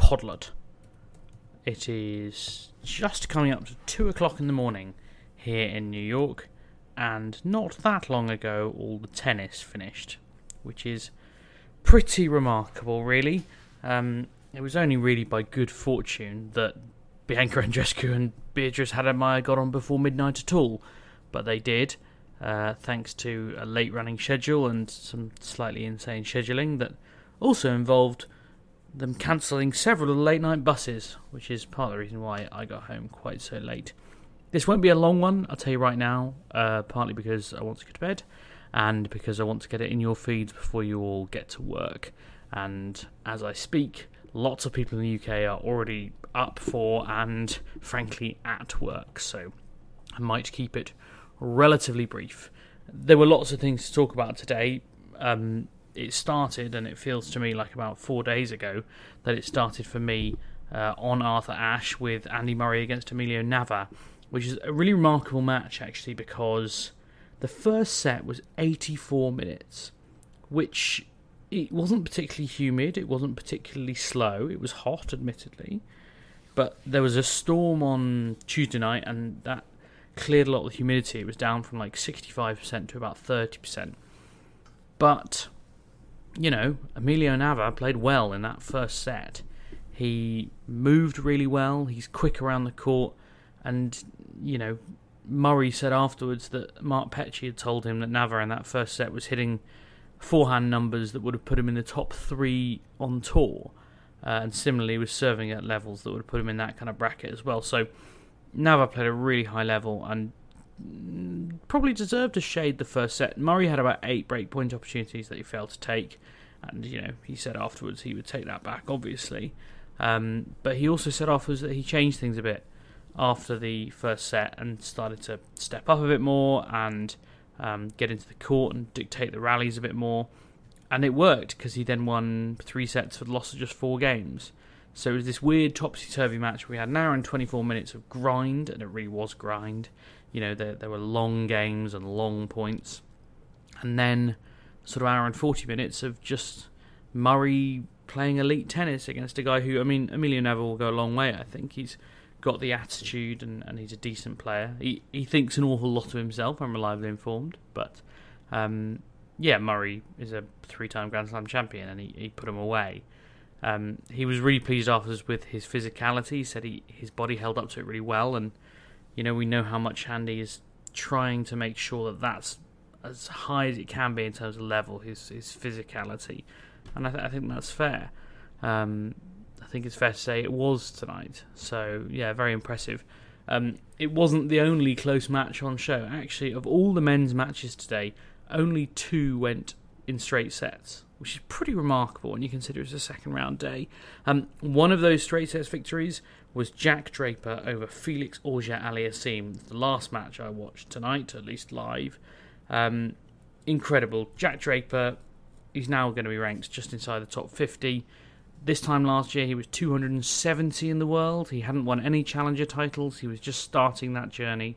Podlet. It is just coming up to two o'clock in the morning here in New York, and not that long ago, all the tennis finished, which is pretty remarkable, really. Um, it was only really by good fortune that Bianca Andreescu and Beatrice Haddad-Maia got on before midnight at all, but they did, uh, thanks to a late running schedule and some slightly insane scheduling that also involved them cancelling several of the late night buses, which is part of the reason why I got home quite so late. This won't be a long one, I'll tell you right now, uh, partly because I want to go to bed and because I want to get it in your feeds before you all get to work. And as I speak, lots of people in the UK are already up for and frankly at work, so I might keep it relatively brief. There were lots of things to talk about today. Um, it started, and it feels to me like about four days ago that it started for me uh, on Arthur Ashe with Andy Murray against Emilio Nava, which is a really remarkable match actually because the first set was 84 minutes, which it wasn't particularly humid, it wasn't particularly slow, it was hot, admittedly, but there was a storm on Tuesday night, and that cleared a lot of the humidity. It was down from like 65% to about 30%. But you know, Emilio Nava played well in that first set. He moved really well. He's quick around the court, and you know, Murray said afterwards that Mark Petchey had told him that Nava in that first set was hitting forehand numbers that would have put him in the top three on tour, uh, and similarly was serving at levels that would have put him in that kind of bracket as well. So Nava played a really high level and probably deserved a shade the first set. Murray had about eight breakpoint opportunities that he failed to take, and you know he said afterwards he would take that back, obviously. Um, but he also said afterwards that he changed things a bit after the first set and started to step up a bit more and um, get into the court and dictate the rallies a bit more. And it worked because he then won three sets for the loss of just four games. So it was this weird topsy turvy match we had an hour and 24 minutes of grind, and it really was grind. You know, there, there were long games and long points. And then sort of hour and 40 minutes of just Murray playing elite tennis against a guy who, I mean, Emilio Nava will go a long way, I think. He's got the attitude and, and he's a decent player. He, he thinks an awful lot of himself, I'm reliably informed. But um, yeah, Murray is a three time Grand Slam champion and he, he put him away. Um, he was really pleased afterwards with his physicality. He said he, his body held up to it really well and you know, we know how much Andy is trying to make sure that that's as high as it can be in terms of level, his his physicality, and I, th- I think that's fair. Um, I think it's fair to say it was tonight. So yeah, very impressive. Um, it wasn't the only close match on show. Actually, of all the men's matches today, only two went in straight sets, which is pretty remarkable when you consider it's a second round day. Um, one of those straight sets victories was Jack Draper over Felix Auger Aliassime, the last match I watched tonight, at least live. Um, incredible. Jack Draper, he's now going to be ranked just inside the top 50. This time last year, he was 270 in the world. He hadn't won any challenger titles. He was just starting that journey.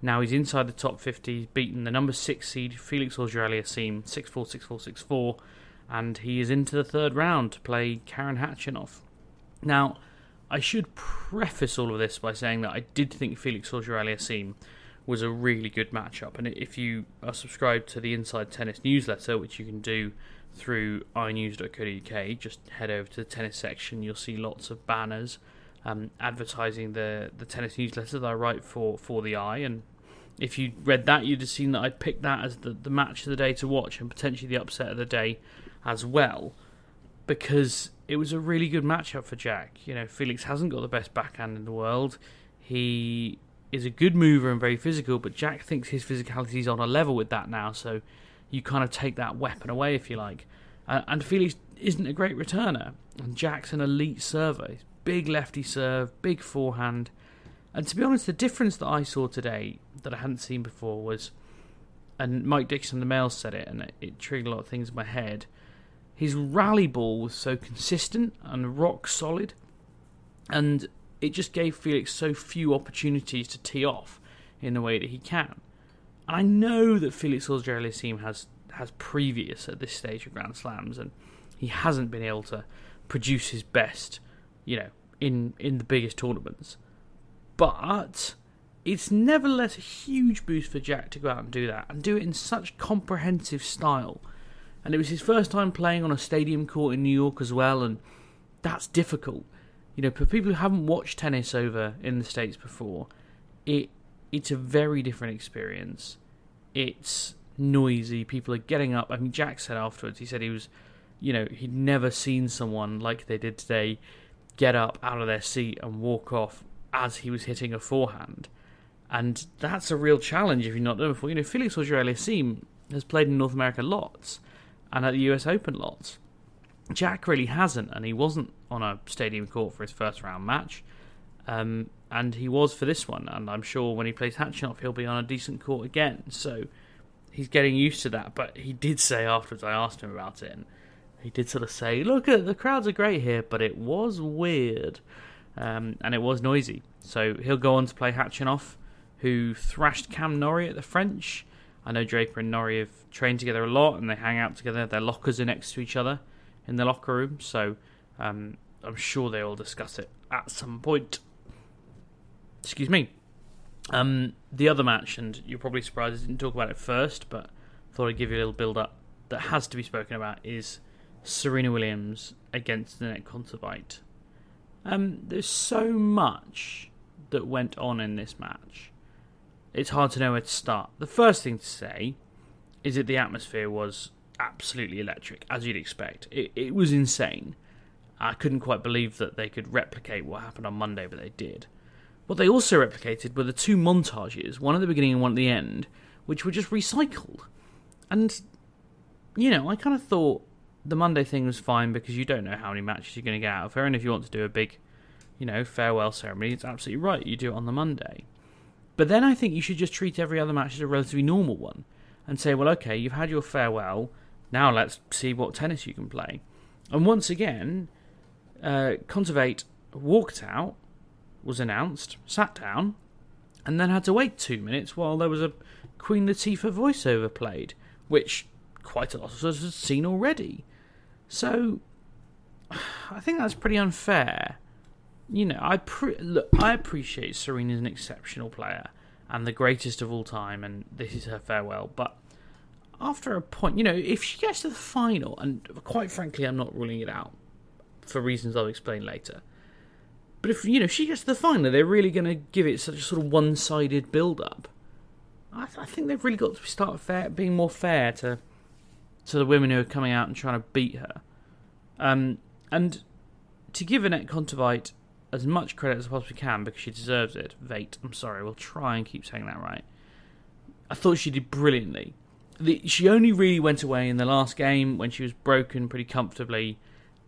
Now he's inside the top 50. He's beaten the number six seed Felix Auger-Aliassime 6-4, 6-4, 6-4, and he is into the third round to play Karen Khachanov. Now, I should preface all of this by saying that I did think Felix Auger-Aliassime was a really good matchup, and if you are subscribed to the Inside Tennis newsletter, which you can do through inews.co.uk, just head over to the tennis section. You'll see lots of banners um, advertising the the tennis newsletter that I write for for the i. And if you read that, you'd have seen that I picked that as the the match of the day to watch and potentially the upset of the day as well, because it was a really good matchup for Jack. You know, Felix hasn't got the best backhand in the world. He is a good mover and very physical, but Jack thinks his physicality is on a level with that now. So you kind of take that weapon away, if you like. Uh, and Felix isn't a great returner, and Jack's an elite server. Big lefty serve, big forehand. And to be honest, the difference that I saw today that I hadn't seen before was, and Mike Dickson, the Mail, said it, and it, it triggered a lot of things in my head. His rally ball was so consistent and rock solid, and it just gave Felix so few opportunities to tee off in the way that he can. And I know that Felix Auger-Aliassime has has previous at this stage of Grand Slams, and he hasn't been able to produce his best, you know, in in the biggest tournaments. But it's nevertheless a huge boost for Jack to go out and do that and do it in such comprehensive style. And it was his first time playing on a stadium court in New York as well, and that's difficult. You know, for people who haven't watched tennis over in the States before, it it's a very different experience. It's noisy. People are getting up. I mean, Jack said afterwards, he said he was, you know, he'd never seen someone like they did today get up out of their seat and walk off as he was hitting a forehand. And that's a real challenge if you're not done before. You know, Felix Auger-Aliassime has played in North America lots and at the US Open lots. Jack really hasn't, and he wasn't on a stadium court for his first round match. Um, and he was for this one. And I'm sure when he plays Khachanov, he'll be on a decent court again. So he's getting used to that. But he did say afterwards, I asked him about it, and he did sort of say, "Look, the crowds are great here, but it was weird, um, and it was noisy." So he'll go on to play Khachanov, who thrashed Cam Norrie at the French. I know Draper and Norrie have trained together a lot, and they hang out together. Their lockers are next to each other in the locker room, so um, I'm sure they will discuss it at some point. Excuse me. Um, the other match, and you're probably surprised I didn't talk about it first, but thought I'd give you a little build up that has to be spoken about is Serena Williams against Anett Kontaveit. Um, there's so much that went on in this match. It's hard to know where to start. The first thing to say is that the atmosphere was absolutely electric, as you'd expect. It, it was insane. I couldn't quite believe that they could replicate what happened on Monday, but they did. What they also replicated were the two montages, one at the beginning and one at the end, which were just recycled. And, you know, I kind of thought the Monday thing was fine because you don't know how many matches you're going to get out of her, and if you want to do a big, you know, farewell ceremony, it's absolutely right. You do it on the Monday. But then I think you should just treat every other match as a relatively normal one and say, well, okay, you've had your farewell. Now let's see what tennis you can play. And once again, uh, Kontaveit walked out was announced, sat down, and then had to wait two minutes while there was a Queen Latifah voiceover played, which quite a lot of us had seen already. So, I think that's pretty unfair. You know, I pre- look, I appreciate Serena's an exceptional player and the greatest of all time, and this is her farewell. But after a point, you know, if she gets to the final, and quite frankly, I'm not ruling it out for reasons I'll explain later. But if you know she gets to the final, they're really going to give it such a sort of one-sided build-up. I, th- I think they've really got to start fair, being more fair to to the women who are coming out and trying to beat her. Um, and to give Anett Kontaveit as much credit as I possibly can because she deserves it. Vate, I'm sorry, we'll try and keep saying that right. I thought she did brilliantly. The, she only really went away in the last game when she was broken pretty comfortably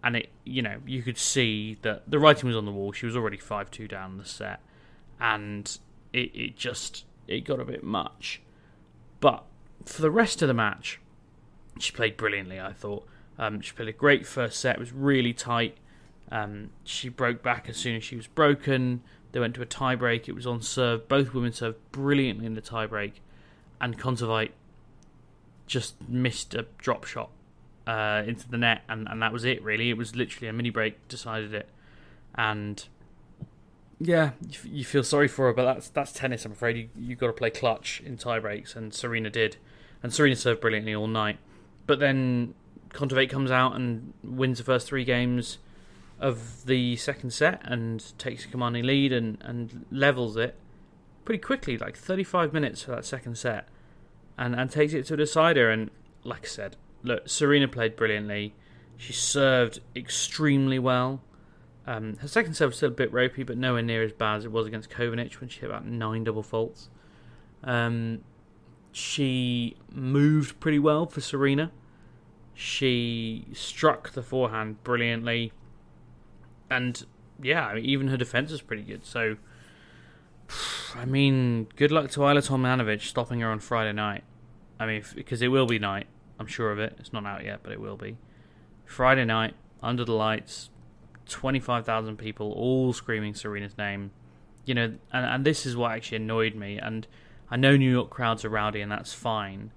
and it you know you could see that the writing was on the wall. She was already five two down the set, and it it just it got a bit much. But for the rest of the match, she played brilliantly. I thought um, she played a great first set. It was really tight. Um, she broke back as soon as she was broken. They went to a tiebreak. It was on serve. Both women served brilliantly in the tiebreak, and Kontaveit just missed a drop shot uh, into the net, and, and that was it. Really, it was literally a mini break decided it, and yeah, you, you feel sorry for her, but that's that's tennis. I'm afraid you you got to play clutch in tiebreaks, and Serena did, and Serena served brilliantly all night. But then Kontaveit comes out and wins the first three games of the second set and takes a commanding lead and, and levels it pretty quickly, like 35 minutes for that second set, and, and takes it to a decider. And like I said, look, Serena played brilliantly. She served extremely well. Um, her second serve was still a bit ropey, but nowhere near as bad as it was against Kovinic when she hit about nine double faults. Um, she moved pretty well for Serena. She struck the forehand brilliantly, and yeah, I mean, even her defense is pretty good. So, I mean, good luck to Ajla Tomljanovic stopping her on Friday night. I mean, because it will be night. I'm sure of it. It's not out yet, but it will be. Friday night, under the lights, 25,000 people all screaming Serena's name. You know, and, and this is what actually annoyed me. And I know New York crowds are rowdy and that's fine.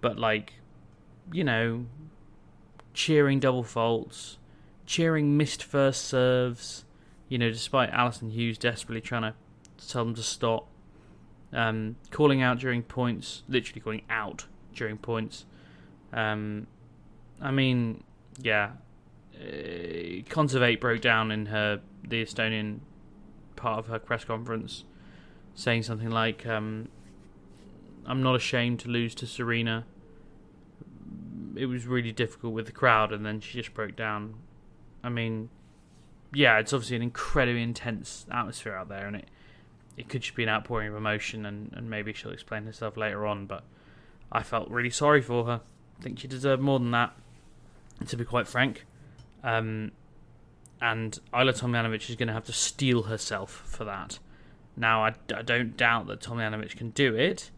But, like, you know, cheering double faults, cheering missed first serves, you know, despite Alison Hughes desperately trying to tell them to stop. Um, calling out during points, literally calling out during points. Um, I mean, yeah, uh, Kontaveit broke down in her the Estonian part of her press conference, saying something like, um, "I'm not ashamed to lose to Serena." It was really difficult with the crowd, and then she just broke down. I mean, yeah, it's obviously an incredibly intense atmosphere out there, and it it could just be an outpouring of emotion, and, and maybe she'll explain herself later on. But I felt really sorry for her. I think she deserved more than that, to be quite frank. Um, and Ajla Tomljanovic is going to have to steel herself for that. Now, I, I don't doubt that Tomljanovic can do it.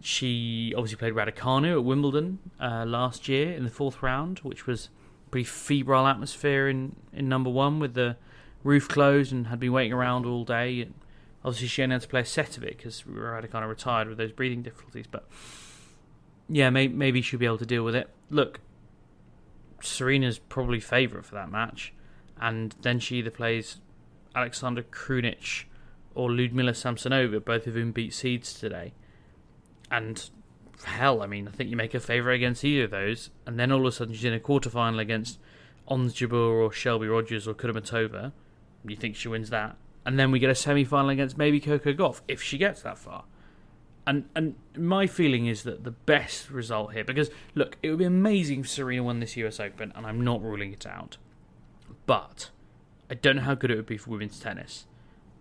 She obviously played Raducanu at Wimbledon uh, last year in the fourth round, which was pretty febrile atmosphere in, in number one with the roof closed and had been waiting around all day. And obviously, she only had to play a set of it because Rada kind of retired with those breathing difficulties. But yeah, may, maybe she'll be able to deal with it. Look, Serena's probably favourite for that match, and then she either plays Aleksandra Krunic or Ludmila Samsonova, both of whom beat seeds today. And hell, I mean, I think you make a favour against either of those, and then all of a sudden she's in a quarterfinal against Ons Jabeur or Shelby Rogers or Kudermetova. You think she wins that, and then we get a semi-final against maybe Coco Gauff if she gets that far. And and my feeling is that the best result here because look it would be amazing if Serena won this US Open and I'm not ruling it out. But I don't know how good it would be for women's tennis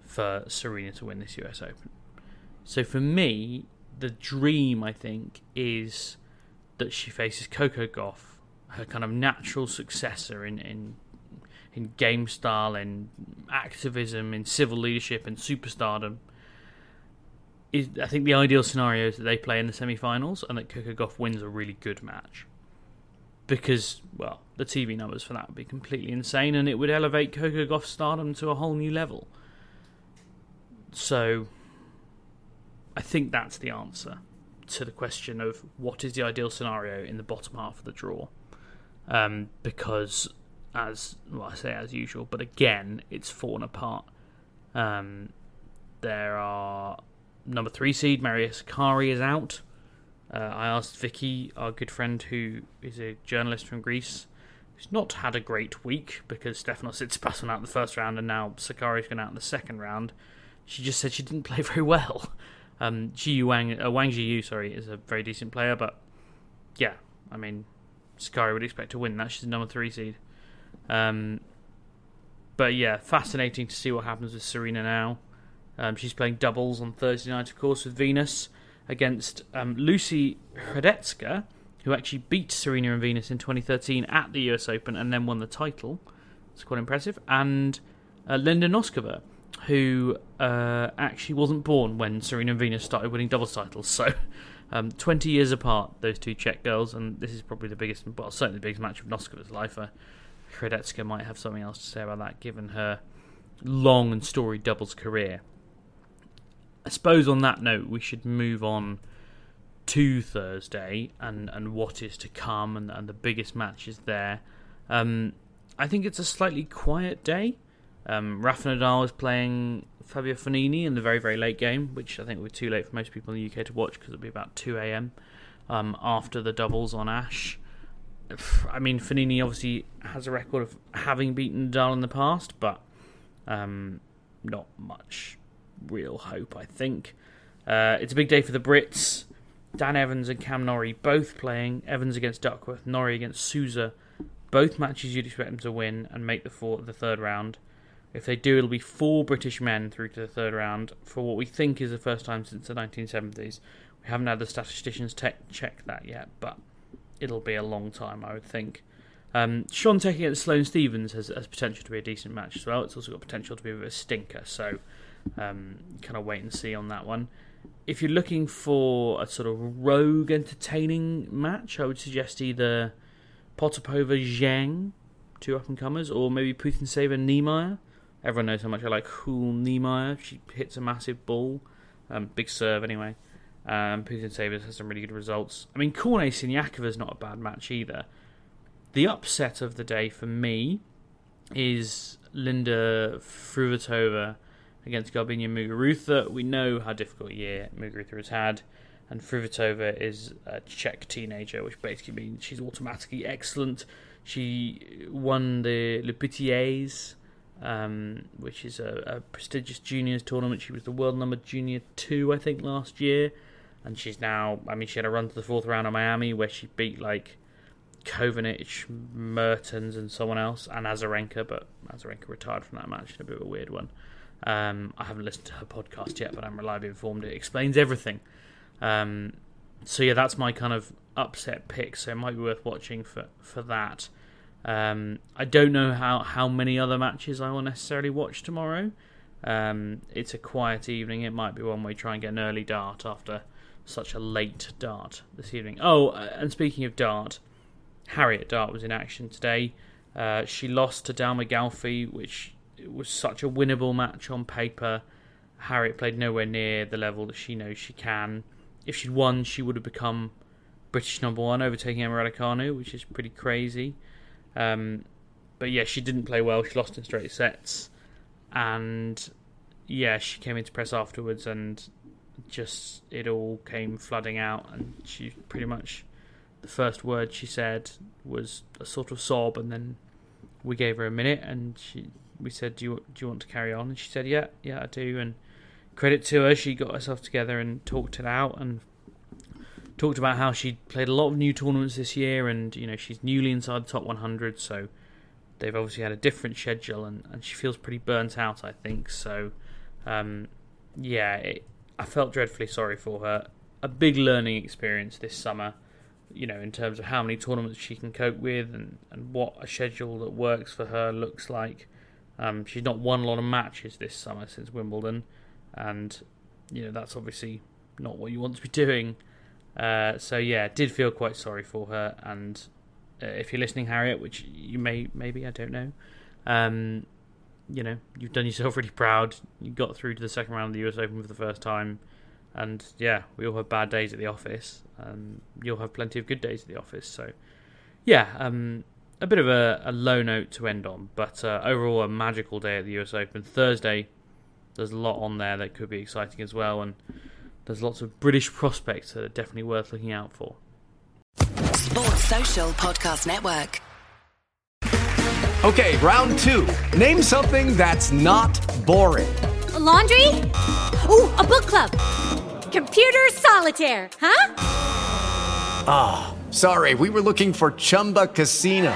for Serena to win this US Open. So for me the dream I think is that she faces Coco Gauff her kind of natural successor in in in game style in activism in civil leadership and superstardom is I think the ideal scenario is that they play in the semi-finals and that Coco Gauff wins a really good match. Because, well, the TV numbers for that would be completely insane, and it would elevate Coco Gauff's stardom to a whole new level. So, I think that's the answer to the question of what is the ideal scenario in the bottom half of the draw. Um, because, as well, I say as usual, but again, it's fallen apart. Um, there are number three seed Maria Sakkari is out. Uh, I asked Vicky, our good friend who is a journalist from Greece, who's not had a great week because Stefanos Tsitsipas went out in the first round and now Sakkari's gone out in the second round. She just said she didn't play very well. Um, Wang, uh, Wang Xiyu, sorry, is a very decent player, but yeah, I mean, Sakkari would expect to win that. She's the number three seed. Um, but yeah, fascinating to see what happens with Serena now. Um, she's playing doubles on Thursday night, of course, with Venus against um, Lucy Hradecka, who actually beat Serena and Venus in 2013 at the US Open and then won the title. It's quite impressive. And uh, Linda Noskova, who uh, actually wasn't born when Serena and Venus started winning doubles titles. So Um, 20 years apart, those two Czech girls, and this is probably the biggest, well, certainly the biggest match of Noskova's life. Uh, Hradecka might have something else to say about that, given her long and storied doubles career. I suppose on that note, we should move on to Thursday and, and what is to come and, and the biggest matches there. Um, I think it's a slightly quiet day. Um, Rafa Nadal is playing Fabio Fognini in the very, very late game, which I think would be too late for most people in the UK to watch because it'll be about 2 a.m. Um, after the doubles on Ashe. I mean, Fognini obviously has a record of having beaten Nadal in the past, but um, not much real hope, I think. Uh, it's a big day for the Brits. Dan Evans and Cam Norrie both playing. Evans against Duckworth, Norrie against Sousa. Both matches you'd expect them to win and make the four, the third round. If they do, it'll be four British men through to the third round for what we think is the first time since the 1970s. We haven't had the statisticians te- check that yet, but it'll be a long time, I would think. Um, Swiatek against Sloane Stevens has, has potential to be a decent match as well. It's also got potential to be a stinker, so um, kind of wait and see on that one. If you're looking for a sort of rogue, entertaining match, I would suggest either Potapova Zhang, two up and comers, or maybe Putintseva Niemeier. Everyone knows how much I like Cool Niemeier. She hits a massive ball, um, big serve anyway. Um, Putintseva has some really good results. I mean, Siniakova is not a bad match either. The upset of the day for me is Linda Fruhvirtova against Garbiñe Muguruza. We know how difficult a year Muguruza has had, and Fruhvirtova is a Czech teenager, which basically means she's automatically excellent. She won the Les Petits As, um, which is a, a, prestigious juniors tournament. She was the world number junior two, I think, last year, and she's now. I mean, she had a run to the fourth round of Miami where she beat like Kovinic, Mertens, and someone else, and Azarenka, but Azarenka retired from that match in a bit of a weird one. Um, I haven't listened to her podcast yet, but I'm reliably informed it explains everything. Um, so yeah, that's my kind of upset pick. So it might be worth watching for for that. Um, I don't know how how many other matches I will necessarily watch tomorrow. Um, it's a quiet evening. It might be one way try and get an early dart after such a late dart this evening. Oh, uh, and speaking of dart, Harriet Dart was in action today. Uh, she lost to Dalma Galfi, which was such a winnable match on paper. Harriet played nowhere near the level that she knows she can. If she'd won, she would have become British number one, overtaking Emma Raducanu, which is pretty crazy. Um, but yeah, she didn't play well. She lost in straight sets, and yeah, she came into press afterwards, and just it all came flooding out, and she pretty much the first word she said was a sort of sob, and then we gave her a minute, and she we said, "Do you do you want to carry on?" And she said, "Yeah, yeah, I do." And credit to her, she got herself together and talked it out, and talked about how she played a lot of new tournaments this year, and you know she's newly inside the top 100, so they've obviously had a different schedule, and, and she feels pretty burnt out, I think. So, um, yeah, it, I felt dreadfully sorry for her. A big learning experience this summer you know, in terms of how many tournaments she can cope with and, and what a schedule that works for her looks like. Um, she's not won a lot of matches this summer since Wimbledon, and you know that's obviously not what you want to be doing. Uh, so yeah, did feel quite sorry for her. And uh, if you're listening, Harriet, which you may, maybe I don't know, um, you know, you've done yourself really proud. You got through to the second round of the US Open for the first time. And yeah, we all have bad days at the office, and you'll have plenty of good days at the office. So yeah, um, a bit of a, a, low note to end on, but uh, overall a magical day at the US Open. Thursday, there's a lot on there that could be exciting as well, and there's lots of British prospects that are definitely worth looking out for. Sports Social Podcast Network. Okay, round two. Name something that's not boring. A laundry? Ooh, a book club Computer solitaire, huh? Ah, oh, sorry, we were looking for Chumba Casino.